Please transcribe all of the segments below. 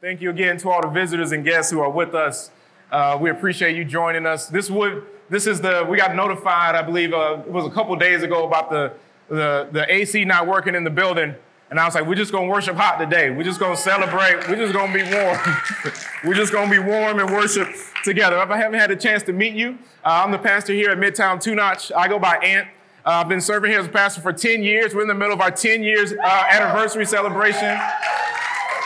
Thank you again to all the visitors and guests who are with us. Uh, we appreciate you joining us. This would this is the we got notified, I believe, uh, it was a couple days ago about the, the the AC not working in the building, and I was like, we're just gonna worship hot today. We're just gonna celebrate. We're just gonna be warm. we're just gonna be warm and worship together. If I haven't had a chance to meet you, uh, I'm the pastor here at Midtown Two Notch. I go by Ant. Uh, I've been serving here as a pastor for 10 years. We're in the middle of our 10 years uh, anniversary celebration.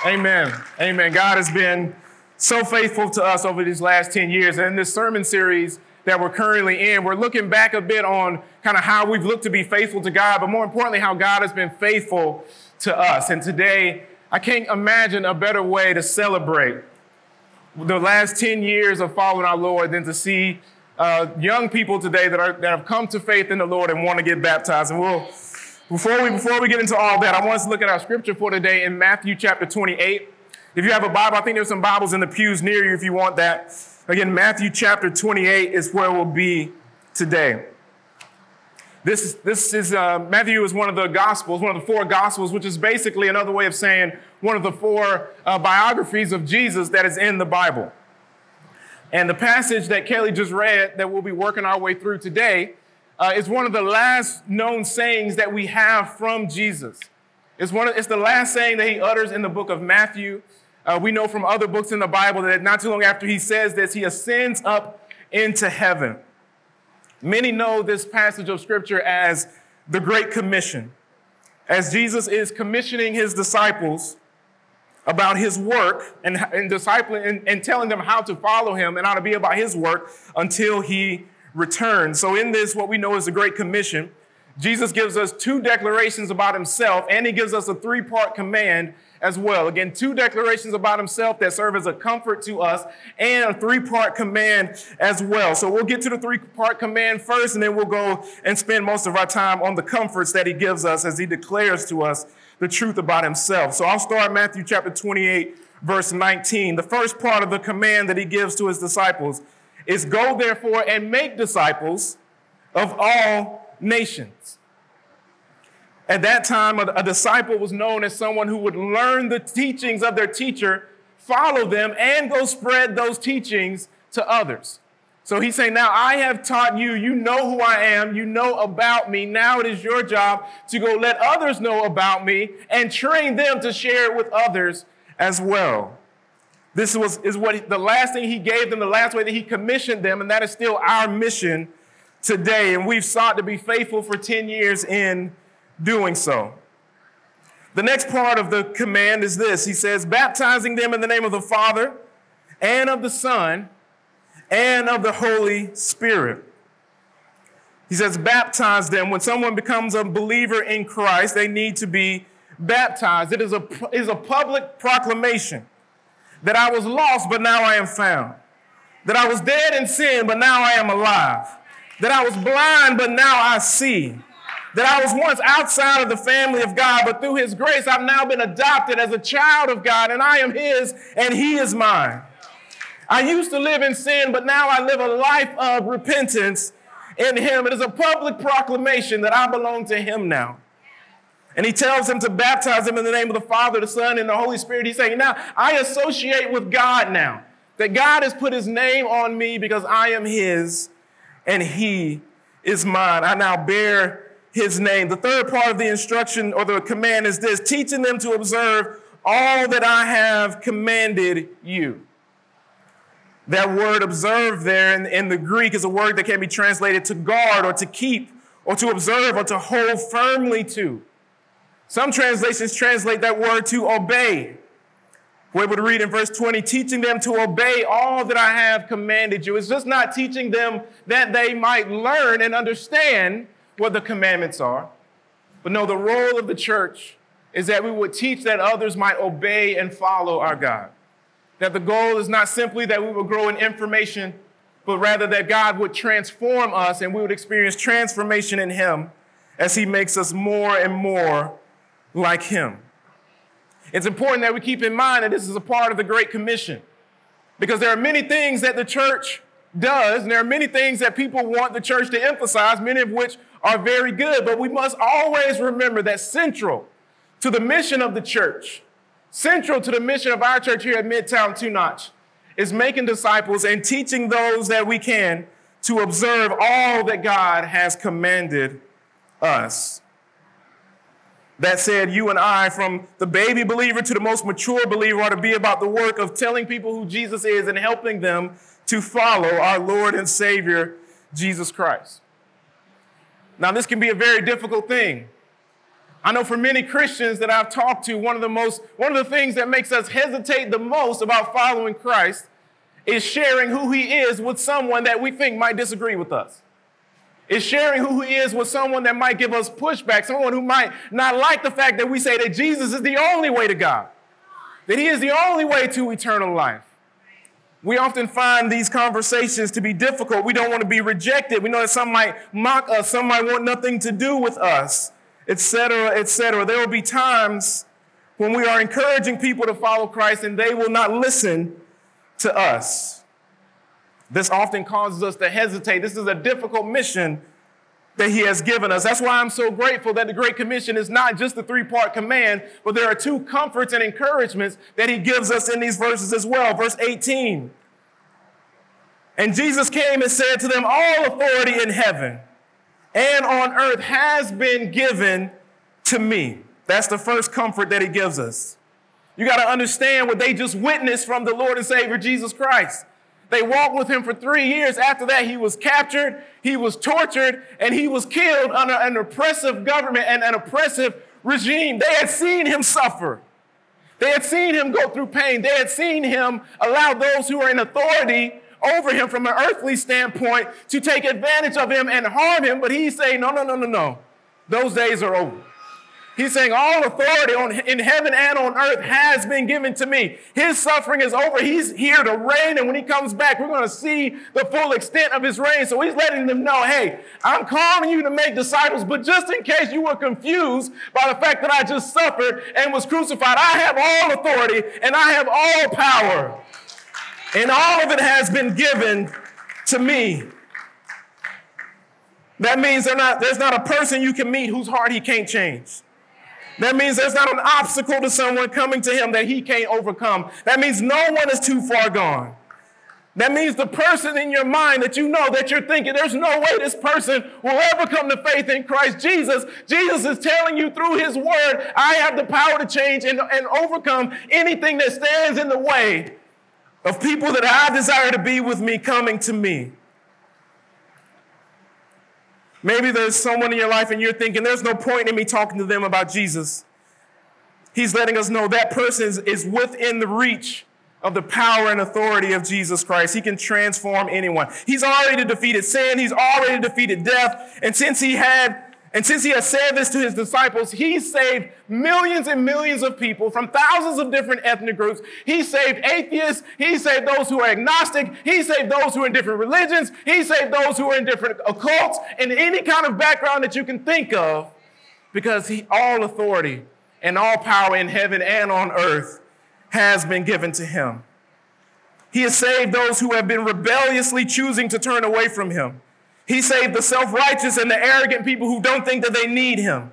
Amen. Amen. God has been so faithful to us over these last 10 years. And in this sermon series that we're currently in, we're looking back a bit on kind of how we've looked to be faithful to God, but more importantly, how God has been faithful to us. And today, I can't imagine a better way to celebrate the last 10 years of following our Lord than to see uh, young people today that, are, that have come to faith in the Lord and want to get baptized. And we'll before we, before we get into all that, I want us to look at our scripture for today in Matthew chapter 28. If you have a Bible, I think there's some Bibles in the pews near you if you want that. Again, Matthew chapter 28 is where we'll be today. This, this is, uh, Matthew is one of the Gospels, one of the four Gospels, which is basically another way of saying one of the four uh, biographies of Jesus that is in the Bible. And the passage that Kelly just read that we'll be working our way through today uh, is one of the last known sayings that we have from Jesus. It's, one of, it's the last saying that he utters in the book of Matthew. Uh, we know from other books in the Bible that not too long after he says this, he ascends up into heaven. Many know this passage of scripture as the Great Commission, as Jesus is commissioning his disciples about his work and, and discipling and, and telling them how to follow him and how to be about his work until he return. So, in this, what we know is the Great Commission, Jesus gives us two declarations about himself, and he gives us a three part command as well. Again, two declarations about himself that serve as a comfort to us, and a three part command as well. So, we'll get to the three part command first, and then we'll go and spend most of our time on the comforts that he gives us as he declares to us the truth about himself. So, I'll start Matthew chapter 28, verse 19. The first part of the command that he gives to his disciples is go therefore and make disciples of all nations. At that time, a, disciple was known as someone who would learn the teachings of their teacher, follow them, and go spread those teachings to others. So he's saying, Now I have taught you, you know who I am, you know about me. Now it is your job to go let others know about me and train them to share it with others as well. This was, is what the last thing he gave them, the last way that he commissioned them, and that is still our mission today. And we've sought to be faithful for 10 years in doing so. The next part of the command is this He says, baptizing them in the name of the Father and of the Son and of the Holy Spirit. He says, baptize them. When someone becomes a believer in Christ, they need to be baptized. It is a, is a public proclamation that I was lost, but now I am found. That I was dead in sin, but now I am alive. That I was blind, but now I see. That I was once outside of the family of God, but through His grace, I've now been adopted as a child of God, and I am His, and He is mine. I used to live in sin, but now I live a life of repentance in Him. It is a public proclamation that I belong to Him now. And he tells him to baptize him in the name of the Father, the Son, and the Holy Spirit. He's saying, Now I associate with God now. That God has put his name on me because I am his and he is mine. I now bear his name. The third part of the instruction or the command is this teaching them to observe all that I have commanded you. That word observe there in, in the Greek is a word that can be translated to guard or to keep or to observe or to hold firmly to. Some translations translate that word to obey. We're able to read in verse 20, teaching them to obey all that I have commanded you. It's just not teaching them that they might learn and understand what the commandments are. But no, the role of the church is that we would teach that others might obey and follow our God. That the goal is not simply that we would grow in information, but rather that God would transform us and we would experience transformation in Him as He makes us more and more like him. It's important that we keep in mind that this is a part of the Great Commission because there are many things that the church does, and there are many things that people want the church to emphasize, many of which are very good, but we must always remember that central to the mission of the church, central to the mission of our church here at Midtown Two Notch is making disciples and teaching those that we can to observe all that God has commanded us. That said, you and I, from the baby believer to the most mature believer, are to be about the work of telling people who Jesus is and helping them to follow our Lord and Savior, Jesus Christ. Now, this can be a very difficult thing. I know for many Christians that I've talked to, one of the most, one of the things that makes us hesitate the most about following Christ is sharing who he is with someone that we think might disagree with us. Is sharing who he is with someone that might give us pushback, someone who might not like the fact that we say that Jesus is the only way to God, that he is the only way to eternal life. We often find these conversations to be difficult. We don't want to be rejected. We know that some might mock us, some might want nothing to do with us, etc., etc. There will be times when we are encouraging people to follow Christ and they will not listen to us. This often causes us to hesitate. This is a difficult mission that he has given us. That's why I'm so grateful that the Great Commission is not just a three part command, but there are two comforts and encouragements that he gives us in these verses as well. Verse 18. And Jesus came and said to them, All authority in heaven and on earth has been given to me. That's the first comfort that he gives us. You got to understand what they just witnessed from the Lord and Savior Jesus Christ. They walked with him for three years. After that, he was captured, he was tortured, and he was killed under an oppressive government and an oppressive regime. They had seen him suffer. They had seen him go through pain. They had seen him allow those who were in authority over him from an earthly standpoint to take advantage of him and harm him. But he's saying, no, no, no, no, no. Those days are over. He's saying, All authority on, in heaven and on earth has been given to me. His suffering is over. He's here to reign. And when he comes back, we're going to see the full extent of his reign. So he's letting them know, Hey, I'm calling you to make disciples. But just in case you were confused by the fact that I just suffered and was crucified, I have all authority and I have all power. And all of it has been given to me. That means not, there's not a person you can meet whose heart he can't change. That means there's not an obstacle to someone coming to him that he can't overcome. That means no one is too far gone. That means the person in your mind that you know that you're thinking, there's no way this person will ever come to faith in Christ Jesus. Jesus is telling you through his word, I have the power to change and, and overcome anything that stands in the way of people that I desire to be with me coming to me. Maybe there's someone in your life and you're thinking, there's no point in me talking to them about Jesus. He's letting us know that person is, is within the reach of the power and authority of Jesus Christ. He can transform anyone. He's already defeated sin. He's already defeated death. And since he had and since he has said this to his disciples, he saved millions and millions of people from thousands of different ethnic groups. He saved atheists. He saved those who are agnostic. He saved those who are in different religions. He saved those who are in different occults and any kind of background that you can think of because he, all authority and all power in heaven and on earth has been given to him. He has saved those who have been rebelliously choosing to turn away from him. He saved the self righteous and the arrogant people who don't think that they need him.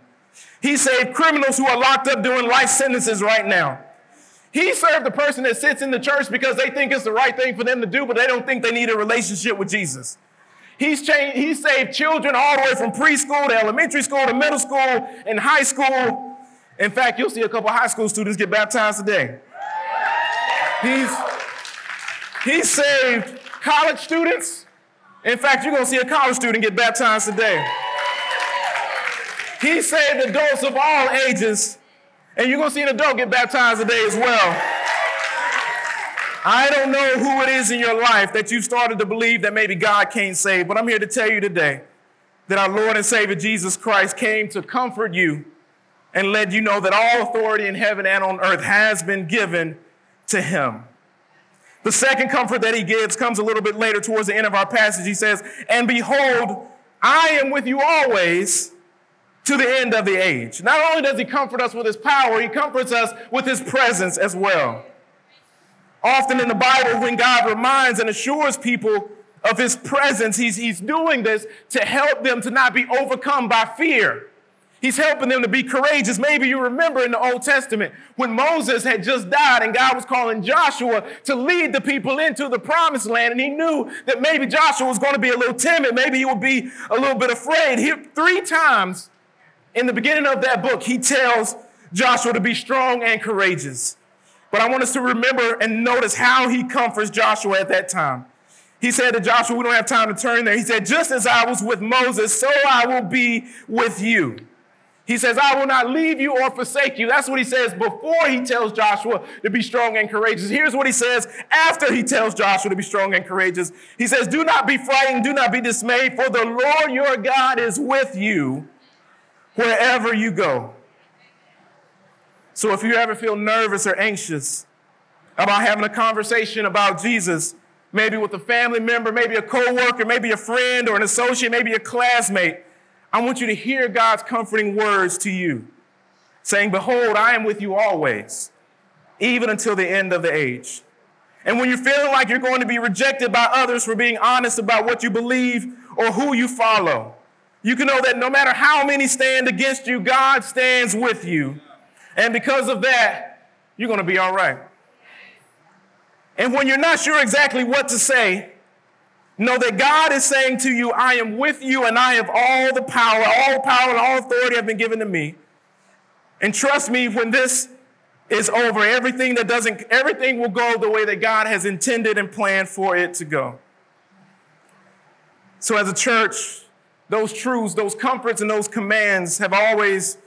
He saved criminals who are locked up doing life sentences right now. He served the person that sits in the church because they think it's the right thing for them to do, but they don't think they need a relationship with Jesus. He's changed, he saved children all the way from preschool to elementary school to middle school and high school. In fact, you'll see a couple high school students get baptized today. He's, he saved college students in fact, you're going to see a college student get baptized today. He saved adults of all ages, and you're going to see an adult get baptized today as well. I don't know who it is in your life that you've started to believe that maybe God can't save, but I'm here to tell you today that our Lord and Savior Jesus Christ came to comfort you and let you know that all authority in heaven and on earth has been given to him. The second comfort that he gives comes a little bit later towards the end of our passage. He says, And behold, I am with you always to the end of the age. Not only does he comfort us with his power, he comforts us with his presence as well. Often in the Bible, when God reminds and assures people of his presence, he's, he's doing this to help them to not be overcome by fear. He's helping them to be courageous. Maybe you remember in the Old Testament when Moses had just died and God was calling Joshua to lead the people into the promised land. And he knew that maybe Joshua was going to be a little timid. Maybe he would be a little bit afraid. He, three times in the beginning of that book, he tells Joshua to be strong and courageous. But I want us to remember and notice how he comforts Joshua at that time. He said to Joshua, We don't have time to turn there. He said, Just as I was with Moses, so I will be with you. He says, I will not leave you or forsake you. That's what he says before he tells Joshua to be strong and courageous. Here's what he says after he tells Joshua to be strong and courageous. He says, Do not be frightened, do not be dismayed, for the Lord your God is with you wherever you go. So if you ever feel nervous or anxious about having a conversation about Jesus, maybe with a family member, maybe a coworker, maybe a friend or an associate, maybe a classmate, I want you to hear God's comforting words to you, saying, Behold, I am with you always, even until the end of the age. And when you're feeling like you're going to be rejected by others for being honest about what you believe or who you follow, you can know that no matter how many stand against you, God stands with you. And because of that, you're going to be all right. And when you're not sure exactly what to say, Know that God is saying to you, I am with you and I have all the power, all power and all authority have been given to me. And trust me, when this is over, everything that doesn't, everything will go the way that God has intended and planned for it to go. So, as a church, those truths, those comforts, and those commands have always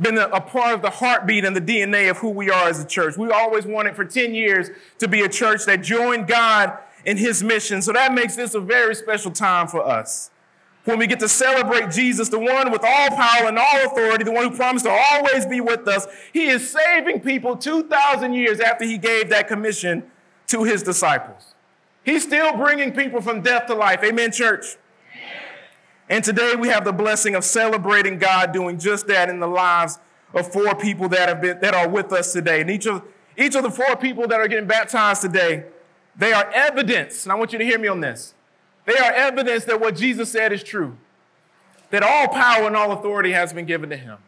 been a, part of the heartbeat and the DNA of who we are as a church. We always wanted for 10 years to be a church that joined God in his mission. So that makes this a very special time for us. When we get to celebrate Jesus, the one with all power and all authority, the one who promised to always be with us, he is saving people 2,000 years after he gave that commission to his disciples. He's still bringing people from death to life. Amen, church? And today we have the blessing of celebrating God doing just that in the lives of four people that have been that are with us today. And each of each of the four people that are getting baptized today they are evidence, and I want you to hear me on this. They are evidence that what Jesus said is true, that all power and all authority has been given to him,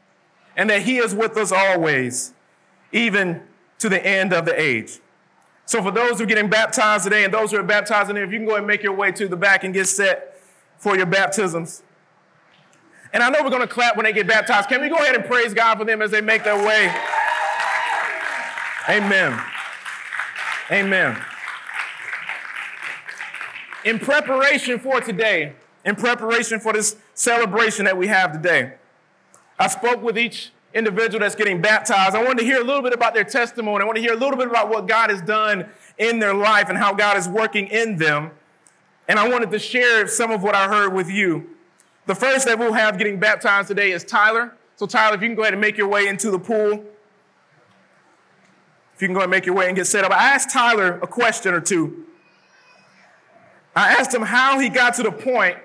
and that he is with us always, even to the end of the age. So, for those who are getting baptized today and those who are baptizing, if you can go and make your way to the back and get set for your baptisms. And I know we're going to clap when they get baptized. Can we go ahead and praise God for them as they make their way? Amen. Amen in preparation for today, in preparation for this celebration that we have today, I spoke with each individual that's getting baptized. I wanted to hear a little bit about their testimony. I want to hear a little bit about what God has done in their life and how God is working in them. And I wanted to share some of what I heard with you. The first that we'll have getting baptized today is Tyler. So, Tyler, if you can go ahead and make your way into the pool. If you can go ahead and make your way and get set up. I asked Tyler a question or two. I asked him how he got to the point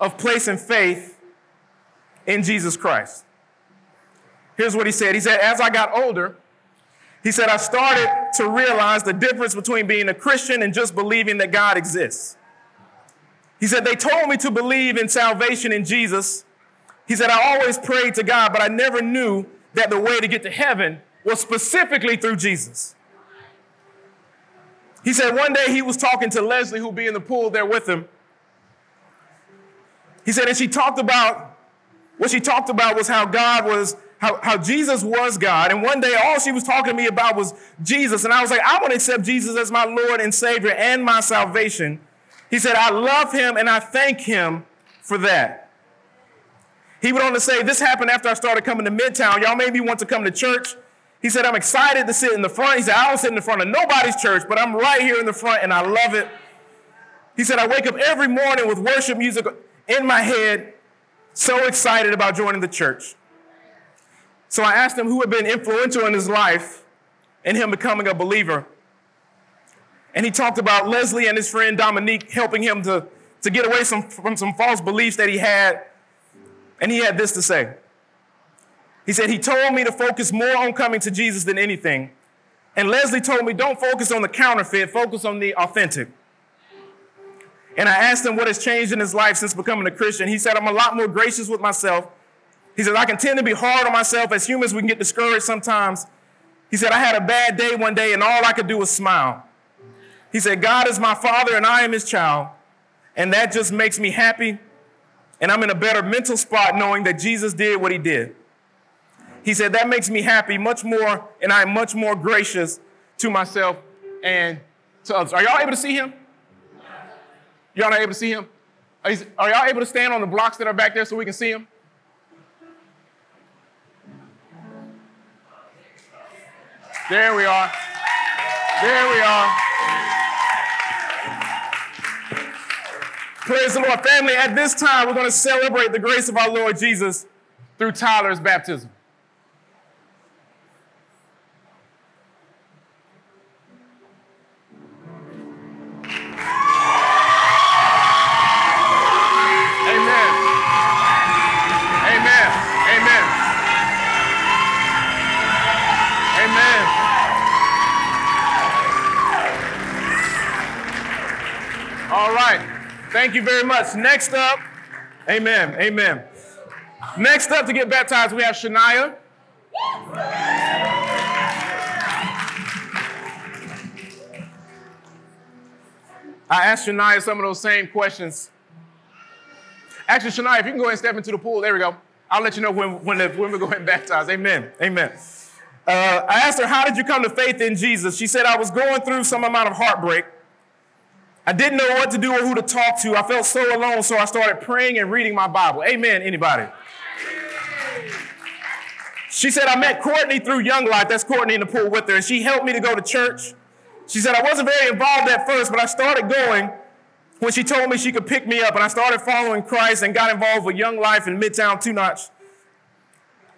of placing faith in Jesus Christ. Here's what he said He said, As I got older, he said, I started to realize the difference between being a Christian and just believing that God exists. He said, They told me to believe in salvation in Jesus. He said, I always prayed to God, but I never knew that the way to get to heaven was specifically through Jesus. He said one day he was talking to Leslie, who'd be in the pool there with him. He said, and she talked about, what she talked about was how God was, how, how Jesus was God. And one day all she was talking to me about was Jesus. And I was like, I want to accept Jesus as my Lord and Savior and my salvation. He said, I love him and I thank him for that. He went on to say, This happened after I started coming to Midtown. Y'all made me want to come to church. He said, I'm excited to sit in the front. He said, I don't sit in the front of nobody's church, but I'm right here in the front and I love it. He said, I wake up every morning with worship music in my head, so excited about joining the church. So I asked him who had been influential in his life in him becoming a believer. And he talked about Leslie and his friend Dominique helping him to, to get away some, from some false beliefs that he had. And he had this to say. He said, He told me to focus more on coming to Jesus than anything. And Leslie told me, Don't focus on the counterfeit, focus on the authentic. And I asked him what has changed in his life since becoming a Christian. He said, I'm a lot more gracious with myself. He said, I can tend to be hard on myself. As humans, we can get discouraged sometimes. He said, I had a bad day one day and all I could do was smile. He said, God is my father and I am his child. And that just makes me happy. And I'm in a better mental spot knowing that Jesus did what he did. He said, that makes me happy much more, and I'm much more gracious to myself and to others. Are y'all able to see him? Y'all not able to see him? Are y'all able to stand on the blocks that are back there so we can see him? There we are. There we are. Praise the Lord. Family, at this time, we're going to celebrate the grace of our Lord Jesus through Tyler's baptism. You very much. Next up, amen. Amen. Next up to get baptized, we have Shania. I asked Shania some of those same questions. Actually, Shania, if you can go ahead and step into the pool, there we go. I'll let you know when, when, the, when we go ahead and baptize. Amen. Amen. Uh, I asked her, How did you come to faith in Jesus? She said, I was going through some amount of heartbreak. I didn't know what to do or who to talk to. I felt so alone, so I started praying and reading my Bible. Amen, anybody? She said, I met Courtney through Young Life. That's Courtney in the pool with her, and she helped me to go to church. She said, I wasn't very involved at first, but I started going when she told me she could pick me up, and I started following Christ and got involved with Young Life in Midtown Two Notch.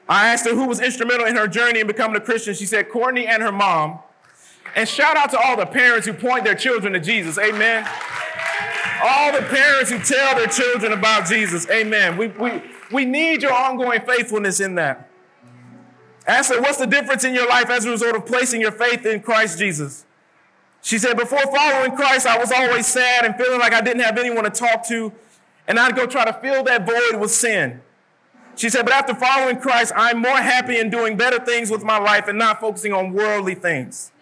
I asked her who was instrumental in her journey in becoming a Christian. She said, Courtney and her mom. And shout out to all the parents who point their children to Jesus. Amen. All the parents who tell their children about Jesus. Amen. We, we, we need your ongoing faithfulness in that. Ask her, what's the difference in your life as a result of placing your faith in Christ Jesus? She said, before following Christ, I was always sad and feeling like I didn't have anyone to talk to, and I'd go try to fill that void with sin. She said, but after following Christ, I'm more happy in doing better things with my life and not focusing on worldly things.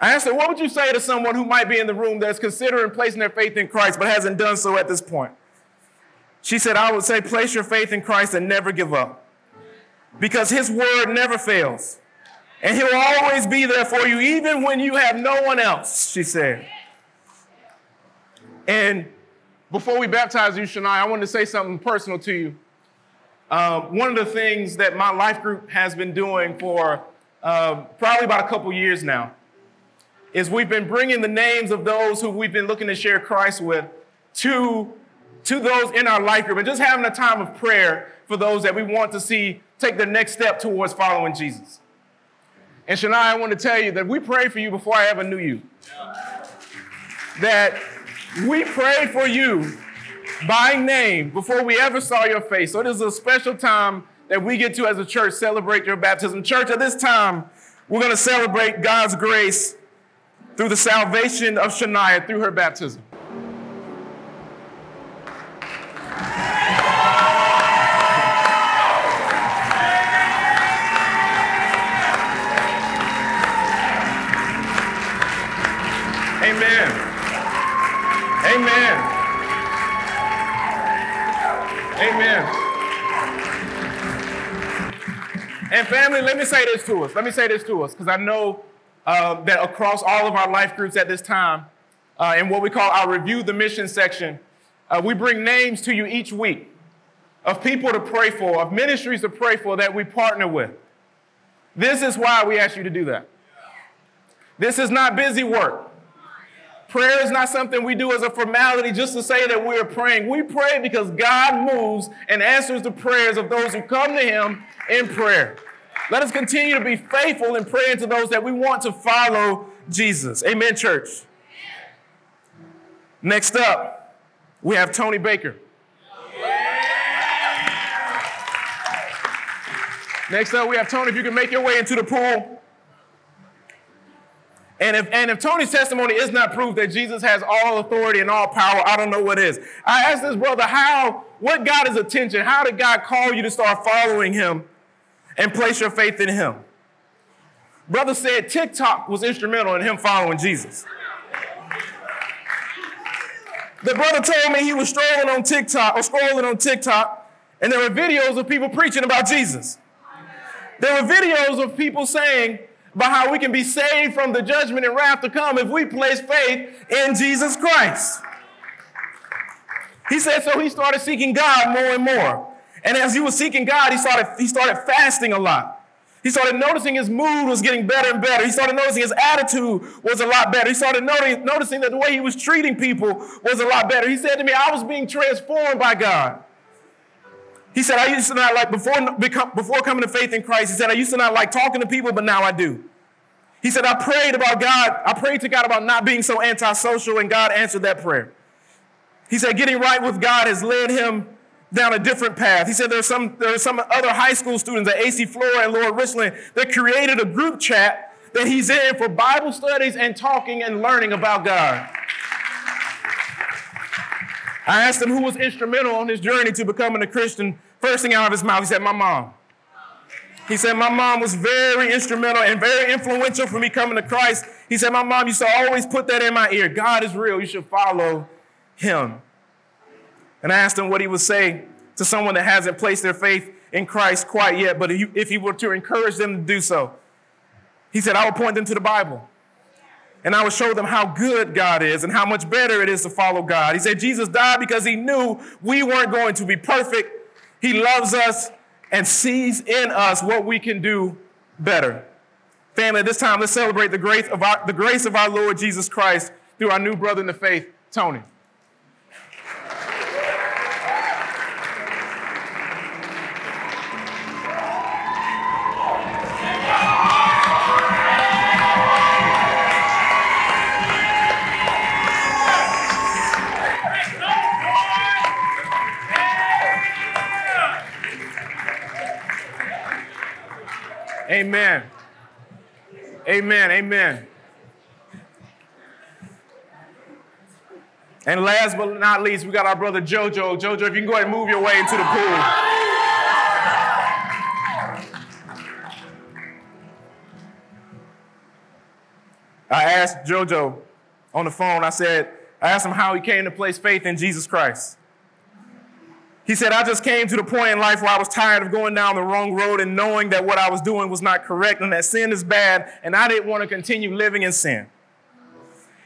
I asked her, what would you say to someone who might be in the room that's considering placing their faith in Christ but hasn't done so at this point? She said, I would say, place your faith in Christ and never give up. Because his word never fails. And he'll always be there for you, even when you have no one else, she said. And before we baptize you, Shania, I wanted to say something personal to you. Uh, one of the things that my life group has been doing for uh, probably about a couple years now is we've been bringing the names of those who we've been looking to share Christ with to, to those in our life group and just having a time of prayer for those that we want to see take the next step towards following Jesus. And Shania, I want to tell you that we prayed for you before I ever knew you. That we prayed for you by name before we ever saw your face. So this is a special time that we get to as a church celebrate your baptism. Church, at this time, we're going to celebrate God's grace through the salvation of Shania through her baptism. Amen. Amen. Amen. And family, let me say this to us. Let me say this to us, because I know uh, that across all of our life groups at this time, uh, in what we call our review the mission section, uh, we bring names to you each week of people to pray for, of ministries to pray for that we partner with. This is why we ask you to do that. This is not busy work. Prayer is not something we do as a formality just to say that we're praying. We pray because God moves and answers the prayers of those who come to Him in prayer. Let us continue to be faithful in praying to those that we want to follow Jesus. Amen, church. Next up, we have Tony Baker. Next up, we have Tony. If you can make your way into the pool. And if, and if Tony's testimony is not proof that Jesus has all authority and all power, I don't know what is. I asked this brother, how what got his attention? How did God call you to start following him and place your faith in him? Brother said TikTok was instrumental in him following Jesus. The brother told me he was strolling on TikTok or scrolling on TikTok, and there were videos of people preaching about Jesus. There were videos of people saying about how we can be saved from the judgment and wrath to come if we place faith in Jesus Christ. He said, so he started seeking God more and more. And as he was seeking God, he started, he started fasting a lot. He started noticing his mood was getting better and better. He started noticing his attitude was a lot better. He started noticing, noticing that the way he was treating people was a lot better. He said to me, I was being transformed by God. He said, I used to not like, before, before coming to faith in Christ, he said, I used to not like talking to people, but now I do. He said, I prayed about God, I prayed to God about not being so antisocial, and God answered that prayer. He said, getting right with God has led him down a different path. He said there are some, there are some other high school students at AC Flora and Lower Richland that created a group chat that he's in for Bible studies and talking and learning about God. I asked him who was instrumental on his journey to becoming a Christian. First thing out of his mouth, he said, My mom. He said, My mom was very instrumental and very influential for me coming to Christ. He said, My mom used to always put that in my ear God is real. You should follow him. And I asked him what he would say to someone that hasn't placed their faith in Christ quite yet, but if he were to encourage them to do so. He said, I would point them to the Bible. And I would show them how good God is and how much better it is to follow God. He said, Jesus died because he knew we weren't going to be perfect. He loves us and sees in us what we can do better. Family, at this time, let's celebrate the grace of our, the grace of our Lord Jesus Christ through our new brother in the faith, Tony. Amen. Amen. Amen. And last but not least, we got our brother JoJo. JoJo, if you can go ahead and move your way into the pool. I asked JoJo on the phone, I said, I asked him how he came to place faith in Jesus Christ. He said, I just came to the point in life where I was tired of going down the wrong road and knowing that what I was doing was not correct and that sin is bad, and I didn't want to continue living in sin.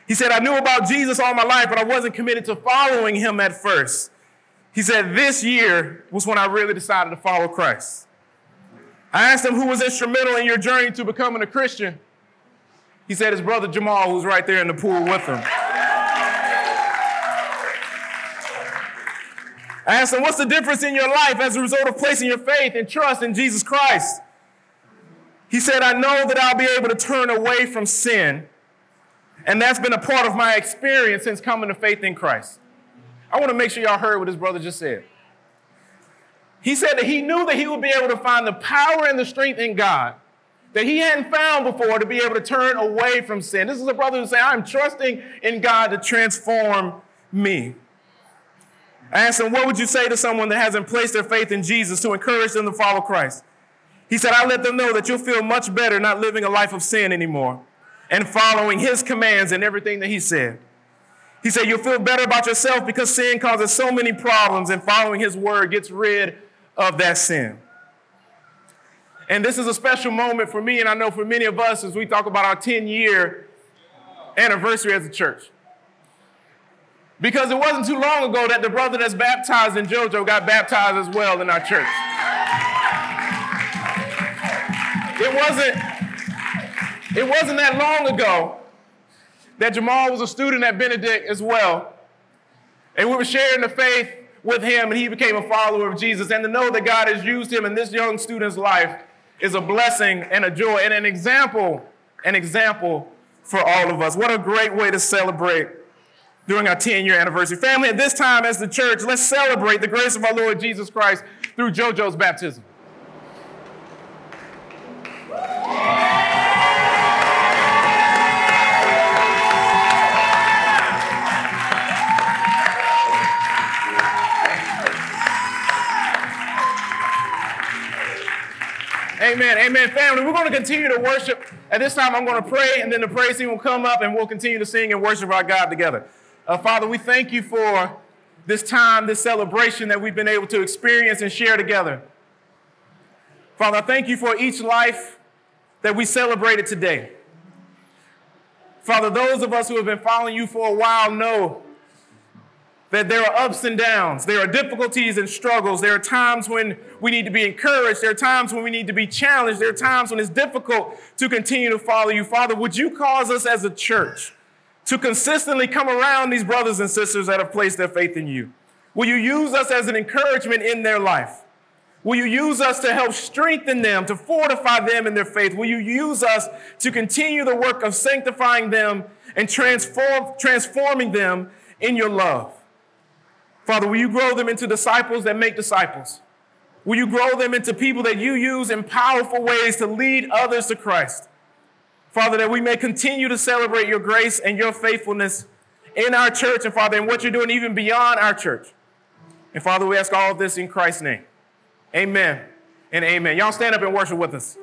He said, I knew about Jesus all my life, but I wasn't committed to following him at first. He said, This year was when I really decided to follow Christ. I asked him who was instrumental in your journey to becoming a Christian. He said, His brother Jamal, who's right there in the pool with him. I asked him, What's the difference in your life as a result of placing your faith and trust in Jesus Christ? He said, I know that I'll be able to turn away from sin. And that's been a part of my experience since coming to faith in Christ. I want to make sure y'all heard what his brother just said. He said that he knew that he would be able to find the power and the strength in God that he hadn't found before to be able to turn away from sin. This is a brother who said, I'm trusting in God to transform me. I asked him, What would you say to someone that hasn't placed their faith in Jesus to encourage them to follow Christ? He said, I let them know that you'll feel much better not living a life of sin anymore and following his commands and everything that he said. He said, You'll feel better about yourself because sin causes so many problems, and following his word gets rid of that sin. And this is a special moment for me, and I know for many of us as we talk about our 10 year anniversary as a church. Because it wasn't too long ago that the brother that's baptized in JoJo got baptized as well in our church. It wasn't, it wasn't that long ago that Jamal was a student at Benedict as well. And we were sharing the faith with him, and he became a follower of Jesus. And to know that God has used him in this young student's life is a blessing and a joy and an example, an example for all of us. What a great way to celebrate during our 10 year anniversary. Family, at this time as the church, let's celebrate the grace of our Lord Jesus Christ through JoJo's baptism. Amen. Amen. Family, we're going to continue to worship. At this time, I'm going to pray, and then the praise team will come up, and we'll continue to sing and worship our God together. Uh, Father, we thank you for this time, this celebration that we've been able to experience and share together. Father, I thank you for each life that we celebrated today. Father, those of us who have been following you for a while know that there are ups and downs, there are difficulties and struggles, there are times when we need to be encouraged, there are times when we need to be challenged, there are times when it's difficult to continue to follow you. Father, would you cause us as a church to consistently come around these brothers and sisters that have placed their faith in you? Will you use us as an encouragement in their life? Will you use us to help strengthen them, to fortify them in their faith? Will you use us to continue the work of sanctifying them and transform, transforming them in your love? Father, will you grow them into disciples that make disciples? Will you grow them into people that you use in powerful ways to lead others to Christ? Father, that we may continue to celebrate your grace and your faithfulness in our church, and Father, in what you're doing even beyond our church. And Father, we ask all of this in Christ's name. Amen and amen. Y'all stand up and worship with us.